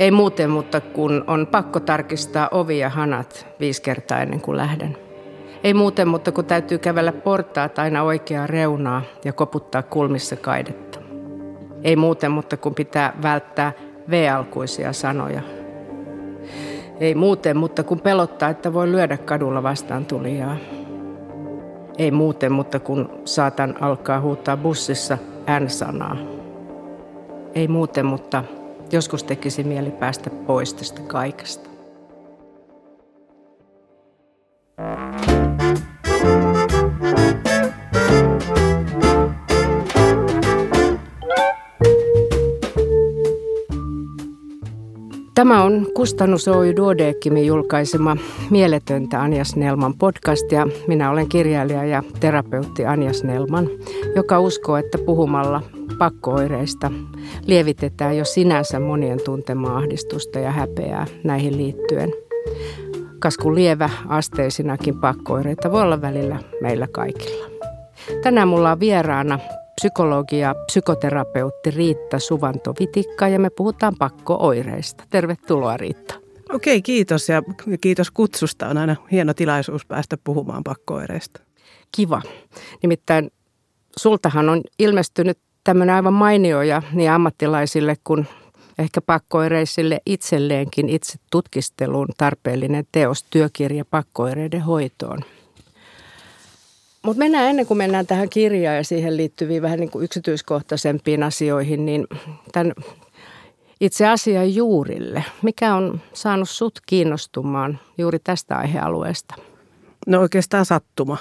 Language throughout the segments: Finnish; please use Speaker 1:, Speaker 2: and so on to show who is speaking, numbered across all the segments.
Speaker 1: Ei muuten, mutta kun on pakko tarkistaa ovi ja hanat viisi kertaa ennen kuin lähden. Ei muuten, mutta kun täytyy kävellä portaat aina oikeaa reunaa ja koputtaa kulmissa kaidetta. Ei muuten, mutta kun pitää välttää V-alkuisia sanoja. Ei muuten, mutta kun pelottaa, että voi lyödä kadulla vastaan tulijaa. Ei muuten, mutta kun saatan alkaa huutaa bussissa N-sanaa. Ei muuten, mutta joskus tekisi mieli päästä pois tästä kaikesta. Tämä on Kustannus Oy Duodeckimin julkaisema Mieletöntä Anja Snellman podcast ja minä olen kirjailija ja terapeutti Anja Snellman, joka uskoo, että puhumalla pakkooireista lievitetään jo sinänsä monien tuntemaa ahdistusta ja häpeää näihin liittyen. Kasku lievä asteisinakin pakkooireita voi olla välillä meillä kaikilla. Tänään mulla on vieraana psykologi ja psykoterapeutti Riitta Suvanto-Vitikka ja me puhutaan pakkooireista. Tervetuloa Riitta.
Speaker 2: Okei, kiitos ja kiitos kutsusta. On aina hieno tilaisuus päästä puhumaan pakkooireista.
Speaker 1: Kiva. Nimittäin sultahan on ilmestynyt tämmöinen aivan mainio ja niin ammattilaisille kuin ehkä pakkoireisille itselleenkin itse tutkisteluun tarpeellinen teos työkirja pakkoireiden hoitoon – mutta mennään ennen kuin mennään tähän kirjaan ja siihen liittyviin vähän niin kuin yksityiskohtaisempiin asioihin, niin tämän itse asian juurille. Mikä on saanut sut kiinnostumaan juuri tästä aihealueesta?
Speaker 2: No oikeastaan sattuma.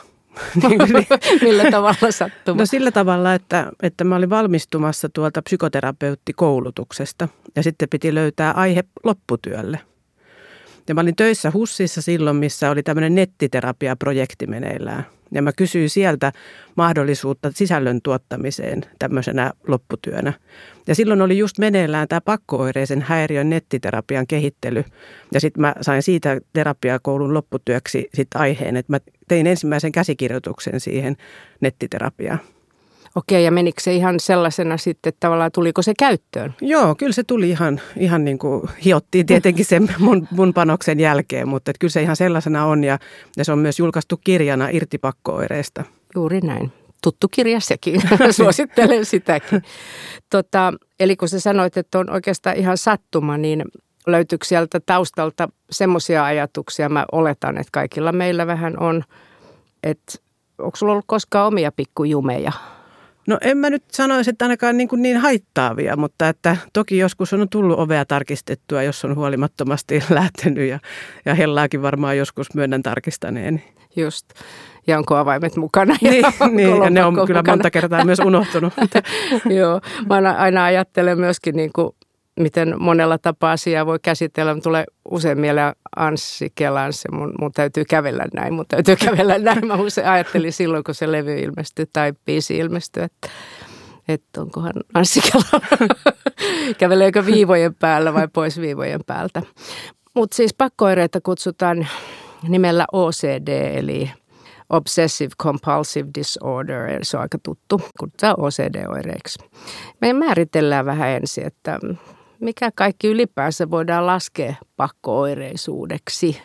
Speaker 1: Millä tavalla sattuma?
Speaker 2: No sillä tavalla, että, että mä olin valmistumassa tuolta psykoterapeuttikoulutuksesta ja sitten piti löytää aihe lopputyölle. Ja mä olin töissä Hussissa silloin, missä oli tämmöinen nettiterapiaprojekti meneillään – ja mä kysyin sieltä mahdollisuutta sisällön tuottamiseen tämmöisenä lopputyönä. Ja silloin oli just meneillään tämä pakkooireisen häiriön nettiterapian kehittely. Ja sitten mä sain siitä terapiakoulun lopputyöksi sit aiheen, että mä tein ensimmäisen käsikirjoituksen siihen nettiterapiaan.
Speaker 1: Okei, ja menikö se ihan sellaisena sitten, että tavallaan tuliko se käyttöön?
Speaker 2: Joo, kyllä se tuli ihan, ihan niin kuin hiottiin tietenkin sen mun, mun panoksen jälkeen, mutta kyllä se ihan sellaisena on ja, ja se on myös julkaistu kirjana irtipakkooireista.
Speaker 1: Juuri näin. Tuttu kirja sekin, suosittelen sitäkin. Tota, eli kun sä sanoit, että on oikeastaan ihan sattuma, niin löytyykö sieltä taustalta semmoisia ajatuksia, mä oletan, että kaikilla meillä vähän on, että onko sulla ollut koskaan omia pikkujumeja?
Speaker 2: No en mä nyt sanoisi, että ainakaan niin, kuin niin haittaavia, mutta että toki joskus on tullut ovea tarkistettua, jos on huolimattomasti lähtenyt ja, ja hellaakin varmaan joskus myönnän tarkistaneen.
Speaker 1: Just. Ja onko avaimet mukana?
Speaker 2: Niin, niin ja ne on kyllä mukana. monta kertaa myös unohtunut.
Speaker 1: Joo, mä aina, aina ajattelen myöskin niin kuin miten monella tapaa asiaa voi käsitellä. Mä tulee usein mieleen Anssi Kelans ja mun, mun täytyy kävellä näin, mun täytyy kävellä näin. Mä usein ajattelin silloin, kun se levy ilmestyi tai biisi ilmestyi, että, että onkohan Anssi Kela, käveleekö viivojen päällä vai pois viivojen päältä. Mutta siis pakkoireita kutsutaan nimellä OCD, eli Obsessive Compulsive Disorder, se on aika tuttu, kutsutaan OCD-oireiksi. Me määritellään vähän ensin, että mikä kaikki ylipäänsä voidaan laskea pakkooireisuudeksi?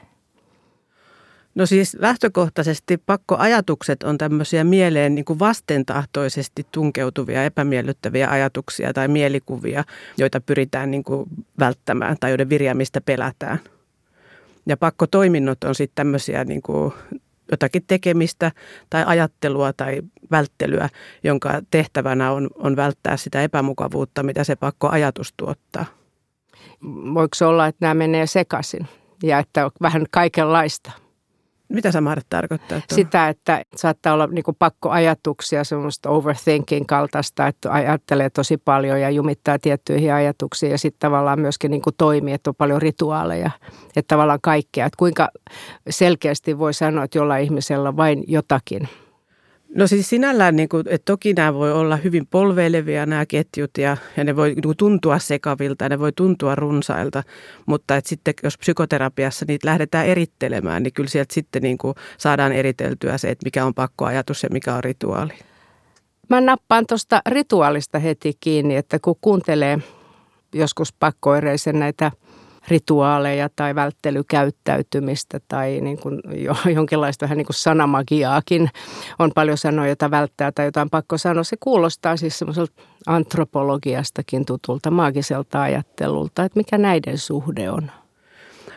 Speaker 2: No siis lähtökohtaisesti pakkoajatukset on tämmöisiä mieleen niin kuin vastentahtoisesti tunkeutuvia epämiellyttäviä ajatuksia tai mielikuvia, joita pyritään niin kuin välttämään tai joiden virjäämistä pelätään. Ja pakkotoiminnot on sitten tämmöisiä niin kuin jotakin tekemistä tai ajattelua tai välttelyä, jonka tehtävänä on, on välttää sitä epämukavuutta, mitä se pakko ajatus tuottaa.
Speaker 1: Voiko se olla, että nämä menee sekaisin ja että on vähän kaikenlaista?
Speaker 2: Mitä sä mahdat tarkoittaa? Tuo?
Speaker 1: Sitä, että saattaa olla niin pakkoajatuksia, semmoista overthinking kaltaista, että ajattelee tosi paljon ja jumittaa tiettyihin ajatuksiin ja sitten tavallaan myöskin niin kuin toimii, että on paljon rituaaleja, että tavallaan kaikkea. Että kuinka selkeästi voi sanoa, että jollain ihmisellä on vain jotakin –
Speaker 2: No siis sinällään, niin kuin, että toki nämä voi olla hyvin polveilevia nämä ketjut ja, ja ne voi niin kuin, tuntua sekavilta ja ne voi tuntua runsailta, mutta että sitten jos psykoterapiassa niitä lähdetään erittelemään, niin kyllä sieltä sitten niin kuin, saadaan eriteltyä se, että mikä on pakkoajatus ja mikä on rituaali.
Speaker 1: Mä nappaan tuosta rituaalista heti kiinni, että kun kuuntelee joskus pakkoireisen näitä – rituaaleja tai välttelykäyttäytymistä tai niin kuin jo, jonkinlaista vähän niin kuin sanamagiaakin. On paljon sanoja, joita välttää tai jotain pakko sanoa. Se kuulostaa siis semmoiselta antropologiastakin tutulta, maagiselta ajattelulta, että mikä näiden suhde on.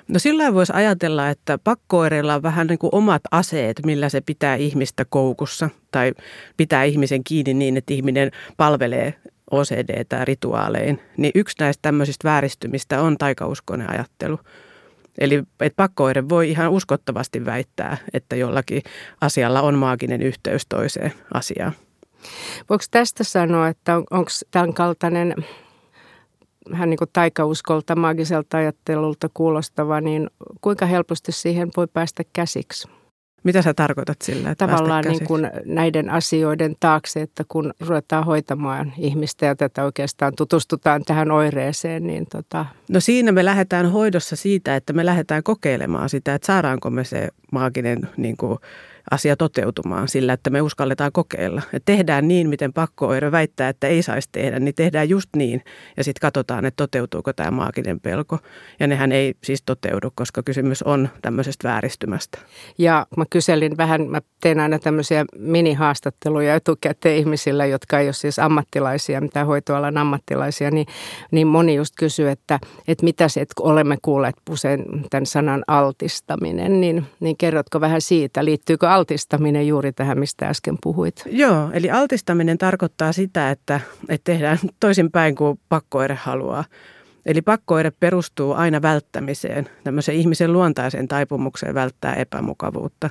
Speaker 2: No sillä voisi ajatella, että pakkooireilla on vähän niin kuin omat aseet, millä se pitää ihmistä koukussa tai pitää ihmisen kiinni niin, että ihminen palvelee OCD tai rituaalein. Niin yksi näistä tämmöisistä vääristymistä on taikauskoinen ajattelu. Eli että pakkooire voi ihan uskottavasti väittää, että jollakin asialla on maaginen yhteys toiseen asiaan.
Speaker 1: Voiko tästä sanoa, että on, onko tämän kaltainen vähän niin kuin taikauskolta, maagiselta ajattelulta kuulostava, niin kuinka helposti siihen voi päästä käsiksi?
Speaker 2: Mitä sä tarkoitat sillä, että
Speaker 1: Tavallaan niin kuin näiden asioiden taakse, että kun ruvetaan hoitamaan ihmistä ja tätä oikeastaan tutustutaan tähän oireeseen, niin tota...
Speaker 2: No siinä me lähdetään hoidossa siitä, että me lähdetään kokeilemaan sitä, että saadaanko me se maaginen niin kuin asia toteutumaan sillä, että me uskalletaan kokeilla. Et tehdään niin, miten pakkooire väittää, että ei saisi tehdä, niin tehdään just niin. Ja sitten katsotaan, että toteutuuko tämä maaginen pelko. Ja nehän ei siis toteudu, koska kysymys on tämmöisestä vääristymästä.
Speaker 1: Ja mä kyselin vähän, mä teen aina tämmöisiä minihaastatteluja etukäteen ihmisillä, jotka ei ole siis ammattilaisia, mitä hoitoalan ammattilaisia, niin, niin moni just kysyy, että, että mitä se, että olemme kuulleet usein tämän sanan altistaminen, niin, niin kerrotko vähän siitä, liittyykö altistaminen juuri tähän, mistä äsken puhuit?
Speaker 2: Joo, eli altistaminen tarkoittaa sitä, että, että tehdään toisinpäin kuin pakkoire haluaa. Eli pakkoire perustuu aina välttämiseen, tämmöiseen ihmisen luontaiseen taipumukseen välttää epämukavuutta.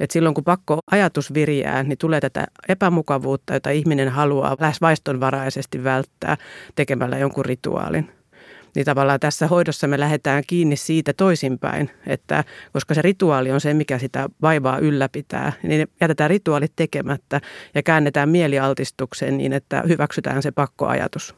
Speaker 2: Et silloin kun pakko ajatus virjää, niin tulee tätä epämukavuutta, jota ihminen haluaa lähes vaistonvaraisesti välttää tekemällä jonkun rituaalin niin tavallaan tässä hoidossa me lähdetään kiinni siitä toisinpäin, että koska se rituaali on se, mikä sitä vaivaa ylläpitää, niin jätetään rituaalit tekemättä ja käännetään mielialtistukseen niin, että hyväksytään se pakkoajatus.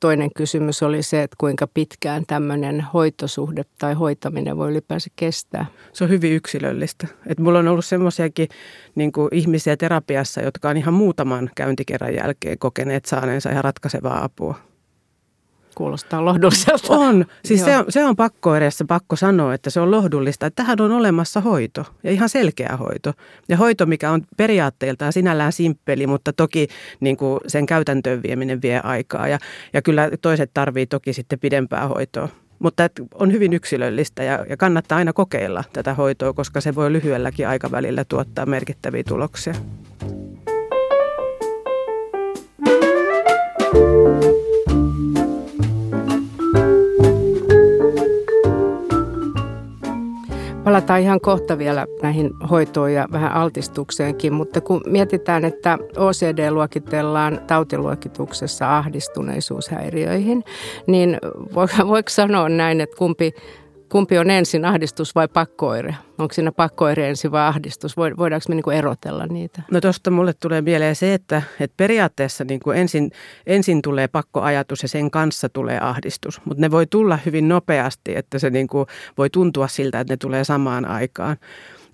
Speaker 1: Toinen kysymys oli se, että kuinka pitkään tämmöinen hoitosuhde tai hoitaminen voi ylipäänsä kestää.
Speaker 2: Se on hyvin yksilöllistä. Et mulla on ollut semmoisiakin niin ihmisiä terapiassa, jotka on ihan muutaman käyntikerran jälkeen kokeneet saaneensa ihan ratkaisevaa apua.
Speaker 1: Kuulostaa lohdulliselta.
Speaker 2: On. Siis se on, se on pakko edessä pakko sanoa, että se on lohdullista. Että tähän on olemassa hoito ja ihan selkeä hoito. Ja hoito, mikä on periaatteiltaan sinällään simppeli, mutta toki niin kuin sen käytäntöön vieminen vie aikaa. Ja, ja kyllä toiset tarvii toki sitten pidempää hoitoa. Mutta on hyvin yksilöllistä ja, ja kannattaa aina kokeilla tätä hoitoa, koska se voi lyhyelläkin aikavälillä tuottaa merkittäviä tuloksia.
Speaker 1: Palataan ihan kohta vielä näihin hoitoon ja vähän altistukseenkin, mutta kun mietitään, että OCD luokitellaan tautiluokituksessa ahdistuneisuushäiriöihin, niin voiko sanoa näin, että kumpi kumpi on ensin, ahdistus vai pakkoire? Onko siinä pakkoire ensin vai ahdistus? Voidaanko me niin kuin erotella niitä?
Speaker 2: No tuosta mulle tulee mieleen se, että, että periaatteessa niin kuin ensin, ensin tulee pakkoajatus ja sen kanssa tulee ahdistus. Mutta ne voi tulla hyvin nopeasti, että se niin kuin voi tuntua siltä, että ne tulee samaan aikaan.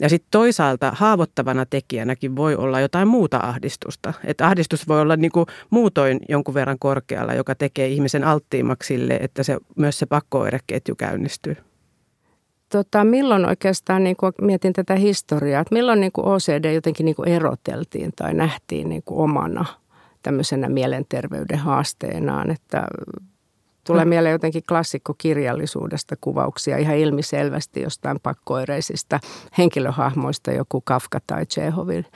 Speaker 2: Ja sitten toisaalta haavoittavana tekijänäkin voi olla jotain muuta ahdistusta. Että ahdistus voi olla niin kuin muutoin jonkun verran korkealla, joka tekee ihmisen alttiimmaksi sille, että se, myös se pakkooireketju käynnistyy
Speaker 1: tota, milloin oikeastaan, niin kuin mietin tätä historiaa, että milloin niin kuin OCD jotenkin niin kuin eroteltiin tai nähtiin niin kuin omana tämmöisenä mielenterveyden haasteenaan, että tulee mm. mieleen jotenkin klassikkokirjallisuudesta kuvauksia ihan ilmiselvästi jostain pakkoireisista henkilöhahmoista, joku Kafka tai Chehovin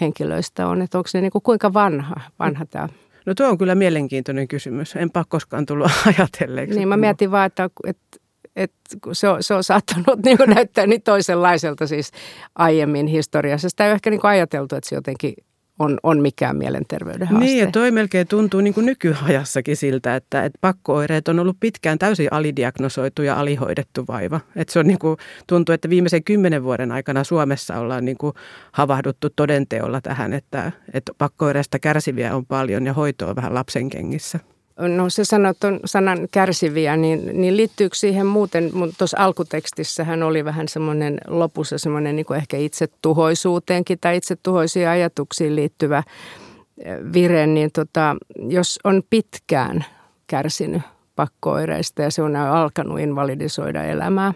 Speaker 1: henkilöistä on, että onko se niin kuin kuinka vanha, vanha tämä
Speaker 2: No tuo on kyllä mielenkiintoinen kysymys. Enpä koskaan tullut ajatelleeksi.
Speaker 1: Niin mä mietin vaan, että, että et se, on, se on saattanut niin näyttää niin toisenlaiselta siis aiemmin historiassa. Sitä ei ole ehkä niin ajateltu, että se jotenkin on, on mikään mielenterveyden haaste.
Speaker 2: Niin, ja toi melkein tuntuu niin kuin nykyajassakin siltä, että, että pakkooireet on ollut pitkään täysin alidiagnosoitu ja alihoidettu vaiva. Että se on niin kuin, tuntuu, että viimeisen kymmenen vuoden aikana Suomessa ollaan niin kuin havahduttu todenteolla tähän, että, että pakkooireista kärsiviä on paljon ja hoito on vähän lapsen kengissä.
Speaker 1: No se sanot on sanan kärsiviä, niin, niin liittyykö siihen muuten, tuossa alkutekstissähän oli vähän semmoinen lopussa semmoinen niin ehkä itsetuhoisuuteenkin tai itsetuhoisiin ajatuksiin liittyvä eh, vire, niin tota, jos on pitkään kärsinyt pakkooireista ja se on alkanut invalidisoida elämää.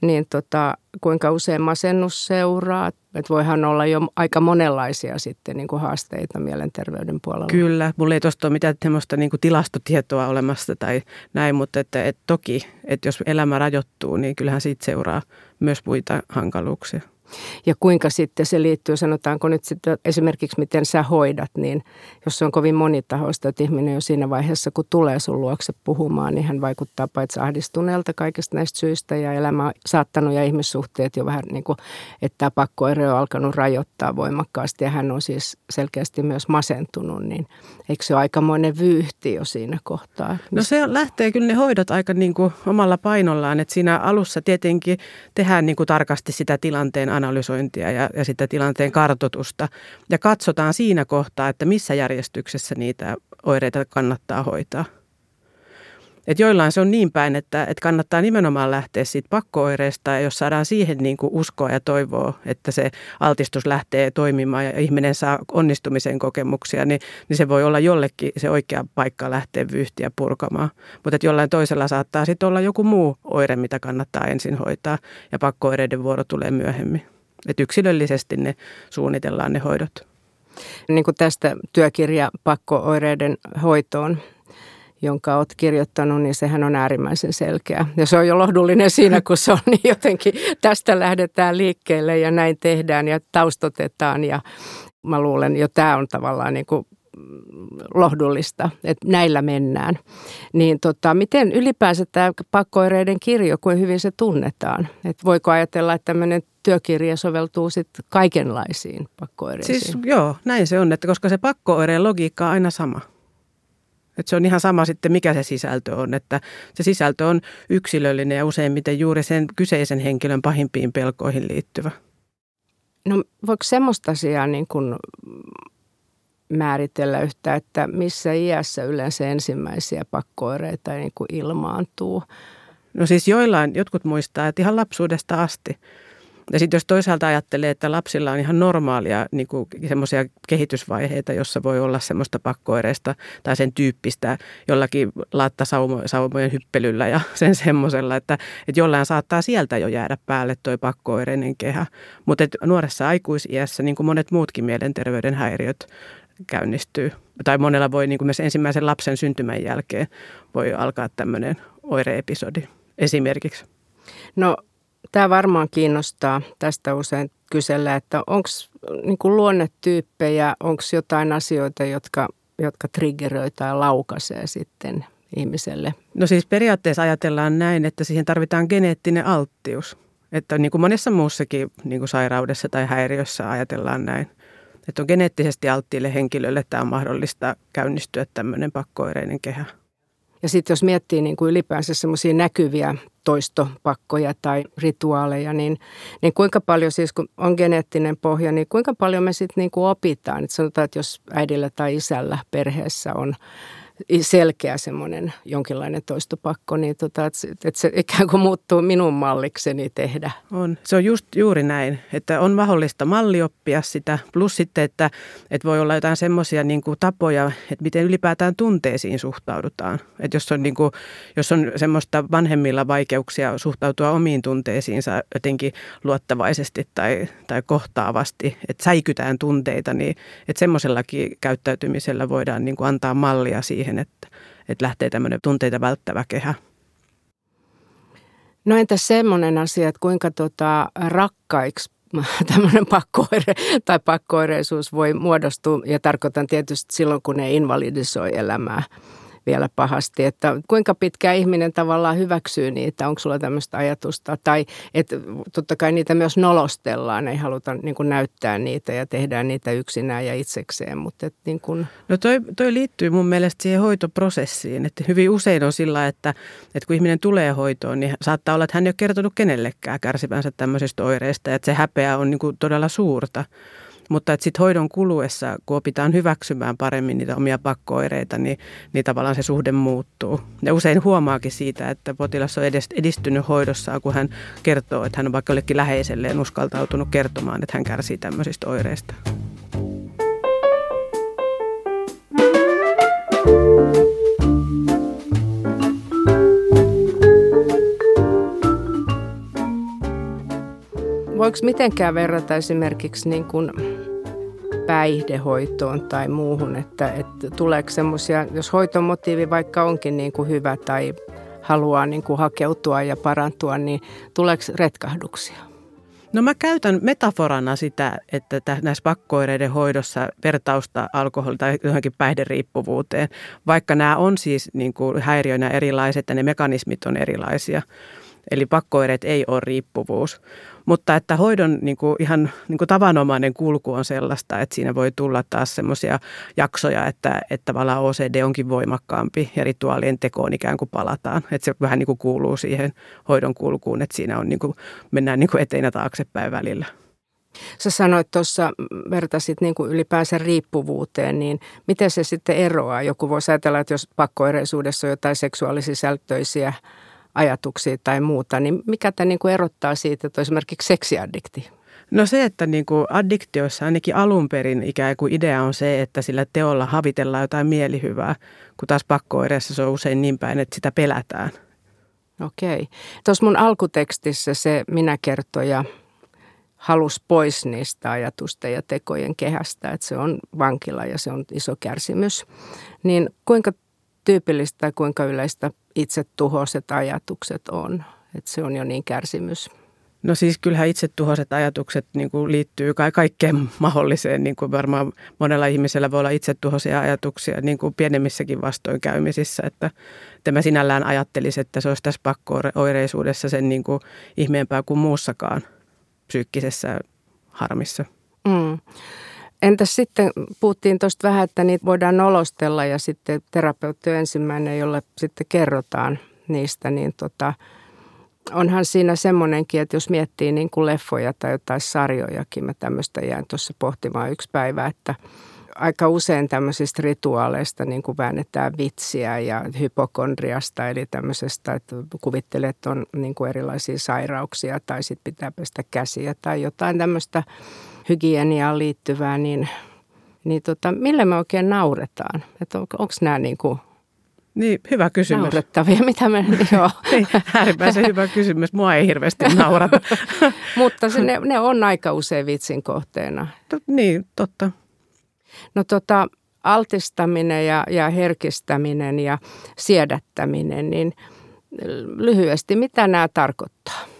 Speaker 1: Niin tota, kuinka usein masennus seuraa, että voihan olla jo aika monenlaisia sitten niin kuin haasteita mielenterveyden puolella.
Speaker 2: Kyllä, mulla ei tuosta ole mitään semmoista niin kuin tilastotietoa olemassa tai näin, mutta että, että toki, että jos elämä rajoittuu, niin kyllähän siitä seuraa myös muita hankaluuksia.
Speaker 1: Ja kuinka sitten se liittyy, sanotaanko nyt sitten esimerkiksi miten sä hoidat, niin jos se on kovin monitahoista, että ihminen jo siinä vaiheessa, kun tulee sun luokse puhumaan, niin hän vaikuttaa paitsi ahdistuneelta kaikista näistä syistä ja elämä saattanut ja ihmissuhteet jo vähän niin kuin, että tämä pakkoire on alkanut rajoittaa voimakkaasti ja hän on siis selkeästi myös masentunut, niin eikö se ole aikamoinen vyyhti jo siinä kohtaa?
Speaker 2: No se lähtee kyllä ne hoidot aika niin kuin omalla painollaan, että siinä alussa tietenkin tehdään niin kuin tarkasti sitä tilanteen analysointia ja, ja sitä tilanteen kartotusta. Ja katsotaan siinä kohtaa, että missä järjestyksessä niitä oireita kannattaa hoitaa. Et joillain se on niin päin, että, että kannattaa nimenomaan lähteä siitä pakkooireesta ja jos saadaan siihen niin kuin uskoa ja toivoa, että se altistus lähtee toimimaan ja ihminen saa onnistumisen kokemuksia, niin, niin se voi olla jollekin se oikea paikka lähteä vyyhtiä purkamaan. Mutta jollain toisella saattaa sitten olla joku muu oire, mitä kannattaa ensin hoitaa ja pakkooireiden vuoro tulee myöhemmin. Että yksilöllisesti ne suunnitellaan ne hoidot.
Speaker 1: Niin kuin tästä työkirja pakkooireiden hoitoon jonka olet kirjoittanut, niin sehän on äärimmäisen selkeä. Ja se on jo lohdullinen siinä, kun se on niin jotenkin, tästä lähdetään liikkeelle ja näin tehdään ja taustotetaan. Ja mä luulen, jo tämä on tavallaan niin kuin lohdullista, että näillä mennään. Niin tota, miten ylipäänsä tämä pakkoireiden kirjo, kuin hyvin se tunnetaan? Et voiko ajatella, että tämmöinen työkirja soveltuu sitten kaikenlaisiin pakkoireisiin?
Speaker 2: Siis joo, näin se on, että koska se pakkooireen logiikka on aina sama. Että se on ihan sama sitten, mikä se sisältö on. Että se sisältö on yksilöllinen ja useimmiten juuri sen kyseisen henkilön pahimpiin pelkoihin liittyvä.
Speaker 1: No voiko semmoista asiaa niin kuin määritellä yhtä, että missä iässä yleensä ensimmäisiä pakkooireita niin kuin ilmaantuu?
Speaker 2: No siis joillain, jotkut muistaa, että ihan lapsuudesta asti – ja sitten jos toisaalta ajattelee, että lapsilla on ihan normaalia niin semmoisia kehitysvaiheita, jossa voi olla semmoista pakkoireista tai sen tyyppistä jollakin laattasaumojen hyppelyllä ja sen semmoisella, että, että jollain saattaa sieltä jo jäädä päälle toi pakkoireinen kehä. Mutta nuoressa aikuisiässä, niin kuin monet muutkin mielenterveyden häiriöt, käynnistyy. Tai monella voi niin kuin myös ensimmäisen lapsen syntymän jälkeen voi alkaa tämmöinen oireepisodi esimerkiksi.
Speaker 1: No Tämä varmaan kiinnostaa. Tästä usein kysellä, että onko niin luonnetyyppejä, onko jotain asioita, jotka, jotka triggeröi tai laukaisee sitten ihmiselle?
Speaker 2: No siis periaatteessa ajatellaan näin, että siihen tarvitaan geneettinen alttius. Että niin kuin monessa muussakin niin kuin sairaudessa tai häiriössä ajatellaan näin. Että on geneettisesti alttiille henkilölle tämä on mahdollista käynnistyä tämmöinen pakkoireinen kehä.
Speaker 1: Ja sitten jos miettii niin kuin ylipäänsä semmoisia näkyviä toistopakkoja tai rituaaleja, niin, niin kuinka paljon siis, kun on geneettinen pohja, niin kuinka paljon me sitten niin kuin opitaan? Että sanotaan, että jos äidillä tai isällä perheessä on selkeä semmoinen jonkinlainen toistopakko, niin tota, että, että se ikään kuin muuttuu minun mallikseni tehdä.
Speaker 2: On. Se on just juuri näin, että on mahdollista mallioppia sitä, plus sitten, että, että voi olla jotain semmoisia niin tapoja, että miten ylipäätään tunteisiin suhtaudutaan. Että jos on, niin kuin, jos on semmoista vanhemmilla vaikeuksia suhtautua omiin tunteisiinsa jotenkin luottavaisesti tai, tai kohtaavasti, että säikytään tunteita, niin että semmoisellakin käyttäytymisellä voidaan niin kuin antaa mallia siihen, siihen, että, että lähtee tämmöinen tunteita välttävä kehä.
Speaker 1: No entäs semmoinen asia, että kuinka tota rakkaiksi tämmöinen pakkoire tai pakkoireisuus voi muodostua, ja tarkoitan tietysti silloin, kun ne invalidisoi elämää vielä pahasti, että kuinka pitkä ihminen tavallaan hyväksyy niitä, onko sulla tämmöistä ajatusta, tai että totta kai niitä myös nolostellaan, ei haluta niin kuin näyttää niitä ja tehdään niitä yksinään ja itsekseen, mutta että niin kuin...
Speaker 2: No toi, toi liittyy mun mielestä siihen hoitoprosessiin, että hyvin usein on sillä, että, että kun ihminen tulee hoitoon, niin saattaa olla, että hän ei ole kertonut kenellekään kärsivänsä tämmöisistä oireista, että se häpeä on niin kuin todella suurta. Mutta sitten hoidon kuluessa, kun opitaan hyväksymään paremmin niitä omia pakkoireita, niin, niin tavallaan se suhde muuttuu. Ja usein huomaakin siitä, että potilas on edistynyt hoidossaan, kun hän kertoo, että hän on vaikka jollekin läheiselleen uskaltautunut kertomaan, että hän kärsii tämmöisistä oireista.
Speaker 1: Voiko mitenkään verrata esimerkiksi niin kuin päihdehoitoon tai muuhun, että, että tuleeko semmoisia, jos hoitomotiivi vaikka onkin niin kuin hyvä tai haluaa niin kuin hakeutua ja parantua, niin tuleeko retkahduksia?
Speaker 2: No mä käytän metaforana sitä, että näissä pakkoireiden hoidossa vertausta alkoholi- tai johonkin päihderiippuvuuteen, vaikka nämä on siis niin kuin häiriöinä erilaiset ja ne mekanismit on erilaisia. Eli pakkoireet ei ole riippuvuus. Mutta että hoidon niin kuin ihan niin kuin tavanomainen kulku on sellaista, että siinä voi tulla taas semmoisia jaksoja, että, että tavallaan OCD onkin voimakkaampi ja rituaalien tekoon ikään kuin palataan. Että se vähän niin kuin kuuluu siihen hoidon kulkuun, että siinä on niin kuin, mennään niin kuin eteen ja taaksepäin välillä.
Speaker 1: Sä sanoit tuossa, vertasit niin kuin ylipäänsä riippuvuuteen, niin miten se sitten eroaa? Joku voisi ajatella, että jos pakkoireisuudessa on jotain seksuaalisisältöisiä ajatuksia tai muuta, niin mikä tämä niin kuin erottaa siitä, että on esimerkiksi seksiaddikti?
Speaker 2: No se, että niin kuin addiktioissa ainakin alun perin ikään kuin idea on se, että sillä teolla havitellaan jotain mielihyvää, kun taas pakkoireessa se on usein niin päin, että sitä pelätään.
Speaker 1: Okei. Tuossa mun alkutekstissä se minä kertoja halus pois niistä ajatusten ja tekojen kehästä, että se on vankila ja se on iso kärsimys. Niin kuinka tyypillistä kuinka yleistä itse tuhoiset ajatukset on. Että se on jo niin kärsimys.
Speaker 2: No siis kyllähän itsetuhoiset ajatukset niin kuin liittyy ka- kaikkeen mahdolliseen. Niin kuin varmaan monella ihmisellä voi olla itsetuhoisia ajatuksia niin kuin pienemmissäkin vastoinkäymisissä. Että, että mä sinällään ajattelisin, että se olisi tässä pakkooireisuudessa sen niin kuin ihmeempää kuin muussakaan psyykkisessä harmissa. Mm.
Speaker 1: Entäs sitten, puhuttiin tuosta vähän, että niitä voidaan nolostella ja sitten terapeutti on ensimmäinen, jolle sitten kerrotaan niistä, niin tota, onhan siinä semmoinenkin, että jos miettii niin kuin leffoja tai jotain sarjojakin, mä tämmöistä jään tuossa pohtimaan yksi päivä, että aika usein tämmöisistä rituaaleista niin kuin väännetään vitsiä ja hypokondriasta, eli tämmöisestä, että kuvittelee, että on niin kuin erilaisia sairauksia tai sitten pitää pestä käsiä tai jotain tämmöistä hygieniaan liittyvää, niin, niin tota, millä me oikein nauretaan? Että on, onko nämä niin kuin
Speaker 2: niin, hyvä kysymys.
Speaker 1: Naurettavia, mitä me, joo.
Speaker 2: niin, äärimmäisen hyvä kysymys. Mua ei hirveästi naurata.
Speaker 1: Mutta se, ne, ne on aika usein vitsin kohteena.
Speaker 2: To, niin, totta.
Speaker 1: No tota, altistaminen ja, ja herkistäminen ja siedättäminen, niin lyhyesti, mitä nämä tarkoittaa?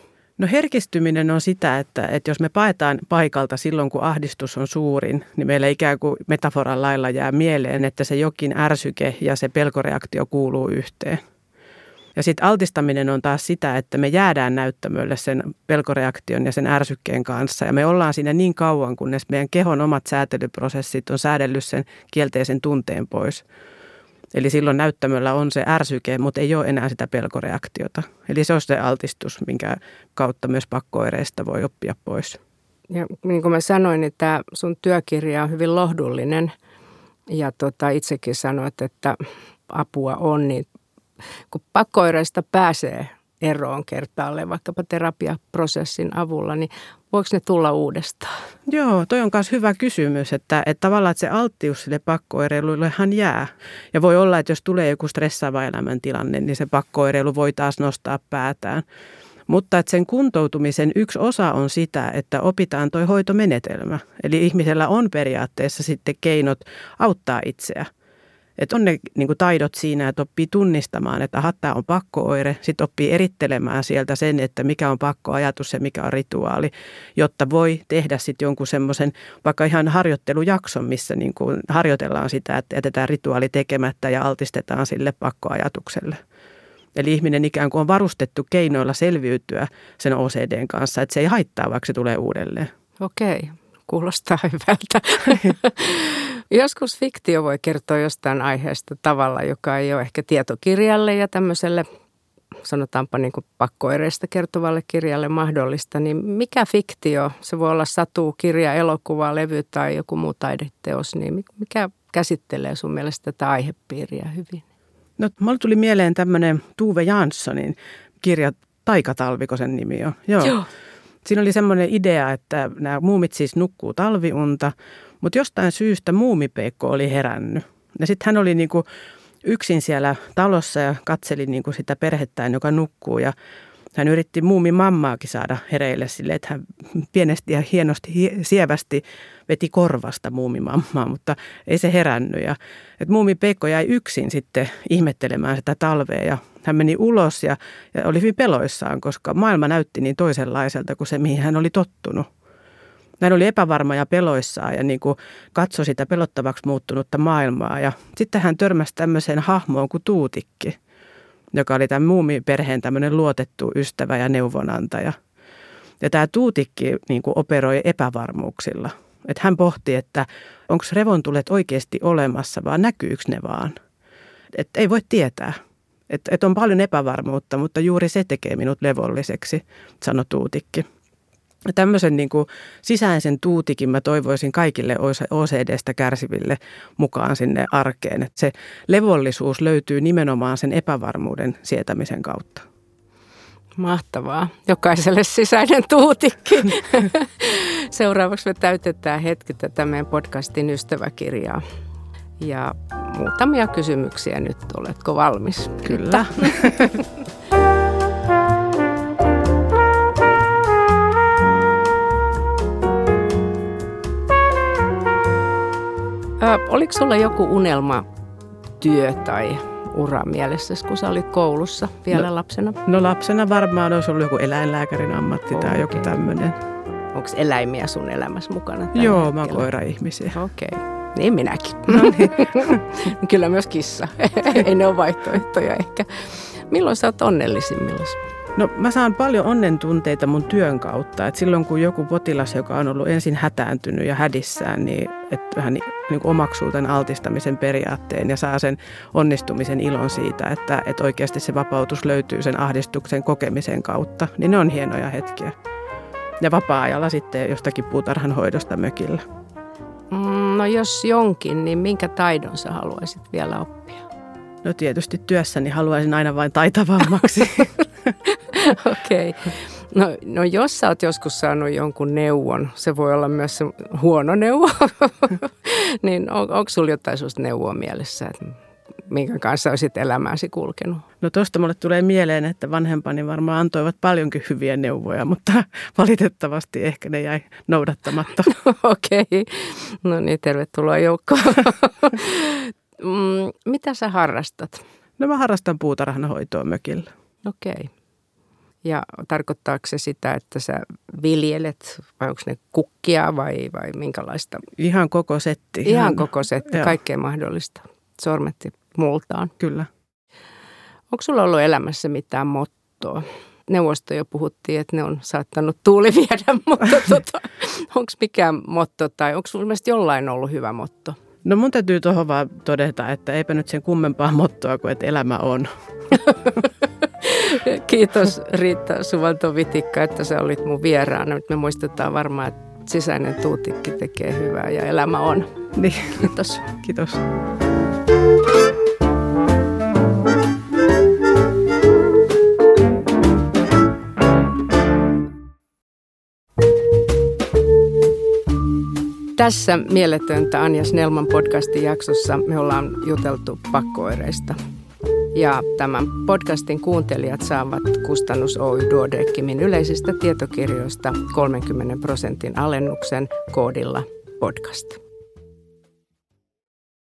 Speaker 2: No herkistyminen on sitä, että, että jos me paetaan paikalta silloin, kun ahdistus on suurin, niin meillä ikään kuin metaforan lailla jää mieleen, että se jokin ärsyke ja se pelkoreaktio kuuluu yhteen. Ja sitten altistaminen on taas sitä, että me jäädään näyttämölle sen pelkoreaktion ja sen ärsykkeen kanssa. Ja me ollaan siinä niin kauan, kunnes meidän kehon omat säätelyprosessit on säädellyt sen kielteisen tunteen pois. Eli silloin näyttämöllä on se ärsyke, mutta ei ole enää sitä pelkoreaktiota. Eli se on se altistus, minkä kautta myös pakkoireista voi oppia pois.
Speaker 1: Ja niin kuin mä sanoin, niin tämä sun työkirja on hyvin lohdullinen. Ja tota, itsekin sanoit, että apua on, niin kun pakkoireista pääsee eroon kertaalleen vaikkapa terapiaprosessin avulla, niin voiko ne tulla uudestaan?
Speaker 2: Joo, toi on myös hyvä kysymys, että, että tavallaan että se alttius sille pakkoireiluillehan jää. Ja voi olla, että jos tulee joku stressaava elämäntilanne, niin se pakkoireilu voi taas nostaa päätään. Mutta että sen kuntoutumisen yksi osa on sitä, että opitaan toi hoitomenetelmä. Eli ihmisellä on periaatteessa sitten keinot auttaa itseä. Että on ne niin kuin taidot siinä, että oppii tunnistamaan, että aha, tämä on pakkooire. Sitten oppii erittelemään sieltä sen, että mikä on pakkoajatus ja mikä on rituaali, jotta voi tehdä sitten jonkun semmoisen vaikka ihan harjoittelujakson, missä niin kuin harjoitellaan sitä, että jätetään rituaali tekemättä ja altistetaan sille pakkoajatukselle. Eli ihminen ikään kuin on varustettu keinoilla selviytyä sen OCDn kanssa, että se ei haittaa, vaikka se tulee uudelleen.
Speaker 1: Okei, kuulostaa hyvältä. Joskus fiktio voi kertoa jostain aiheesta tavalla, joka ei ole ehkä tietokirjalle ja tämmöiselle sanotaanpa niin kuin pakkoireista kertovalle kirjalle mahdollista, niin mikä fiktio, se voi olla satu, kirja, elokuva, levy tai joku muu taideteos, niin mikä käsittelee sun mielestä tätä aihepiiriä hyvin?
Speaker 2: No, mulle tuli mieleen tämmöinen Tuve Janssonin kirja Taikatalviko sen nimi on. Joo. Joo. Siinä oli semmoinen idea, että nämä muumit siis nukkuu talviunta, mutta jostain syystä muumipeikko oli herännyt. Ja sitten hän oli niinku yksin siellä talossa ja katseli niinku sitä perhettään, joka nukkuu. Ja hän yritti muumin mammaakin saada hereille sille, että hän pienesti ja hienosti, sievästi veti korvasta muumimammaa, mutta ei se herännyt. Ja, että muumi Peikko jäi yksin sitten ihmettelemään sitä talvea ja hän meni ulos ja, ja oli hyvin peloissaan, koska maailma näytti niin toisenlaiselta kuin se, mihin hän oli tottunut. Hän oli epävarma ja peloissaan ja niin kuin katsoi sitä pelottavaksi muuttunutta maailmaa. Ja sitten hän törmäsi tämmöiseen hahmoon kuin Tuutikki, joka oli tämän muumiperheen tämmöinen luotettu ystävä ja neuvonantaja. Ja tämä Tuutikki niin kuin operoi epävarmuuksilla. Että hän pohti, että onko revontulet oikeasti olemassa, vaan näkyykö ne vaan. Että ei voi tietää. Että et on paljon epävarmuutta, mutta juuri se tekee minut levolliseksi, sanoi Tuutikki. Ja tämmöisen niin kuin sisäisen tuutikin mä toivoisin kaikille OCDstä kärsiville mukaan sinne arkeen. Että se levollisuus löytyy nimenomaan sen epävarmuuden sietämisen kautta.
Speaker 1: Mahtavaa. Jokaiselle sisäinen tuutikki. Seuraavaksi me täytetään hetki tätä meidän podcastin ystäväkirjaa. Ja muutamia kysymyksiä nyt. Oletko valmis?
Speaker 2: Kyllä.
Speaker 1: oliko sulla joku unelma työ tai ura mielessä, kun sä olit koulussa vielä
Speaker 2: no,
Speaker 1: lapsena?
Speaker 2: No lapsena varmaan olisi ollut joku eläinlääkärin ammatti okay. tai joku tämmöinen.
Speaker 1: Onko eläimiä sun elämässä mukana?
Speaker 2: Joo, mä koira-ihmisiä.
Speaker 1: Okei. Okay. Niin minäkin. No niin. Kyllä myös kissa. Ei ne ole vaihtoehtoja ehkä. Milloin sä oot onnellisimmillaan?
Speaker 2: No mä saan paljon onnen tunteita mun työn kautta. Et silloin kun joku potilas, joka on ollut ensin hätääntynyt ja hädissään, niin että hän niin, niin omaksuu tämän altistamisen periaatteen ja saa sen onnistumisen ilon siitä, että, että oikeasti se vapautus löytyy sen ahdistuksen kokemisen kautta, niin ne on hienoja hetkiä. Ja vapaa-ajalla sitten jostakin puutarhanhoidosta mökillä.
Speaker 1: Mm, no jos jonkin, niin minkä taidon sä haluaisit vielä oppia?
Speaker 2: No tietysti työssäni haluaisin aina vain taitavammaksi.
Speaker 1: Okei. Okay. No, no jos sä oot joskus saanut jonkun neuvon, se voi olla myös se huono neuvo, niin on, onko sulla jotain sellaista neuvoa mielessä, että minkä kanssa olisit elämääsi kulkenut?
Speaker 2: No tuosta mulle tulee mieleen, että vanhempani varmaan antoivat paljonkin hyviä neuvoja, mutta valitettavasti ehkä ne jäi noudattamatta.
Speaker 1: Okei, okay. no niin, tervetuloa joukkoon. Mm, mitä sä harrastat?
Speaker 2: No mä harrastan puutarhanhoitoa mökillä.
Speaker 1: Okei. Okay. Ja tarkoittaako se sitä, että sä viljelet, vai onko ne kukkia vai, vai minkälaista?
Speaker 2: Ihan koko setti.
Speaker 1: Ihan, Ihan koko setti, Joo. kaikkea mahdollista. Sormetti multaan.
Speaker 2: Kyllä.
Speaker 1: Onko sulla ollut elämässä mitään mottoa? Neuvosto jo puhuttiin, että ne on saattanut tuuli viedä, mutta tota, onko mikään motto tai onko sulla mielestä jollain ollut hyvä motto?
Speaker 2: No mun täytyy tuohon vaan todeta, että eipä nyt sen kummempaa mottoa kuin, että elämä on.
Speaker 1: Kiitos Riitta Suvanto Vitikka, että sä olit mun vieraana. Nyt me muistetaan varmaan, että sisäinen tuutikki tekee hyvää ja elämä on.
Speaker 2: Niin.
Speaker 1: Kiitos.
Speaker 2: Kiitos.
Speaker 1: Tässä mieletöntä Anja Snellman podcastin jaksossa me ollaan juteltu pakkoireista. Ja tämän podcastin kuuntelijat saavat kustannus Oy Duodeckimin yleisistä tietokirjoista 30 prosentin alennuksen koodilla podcast.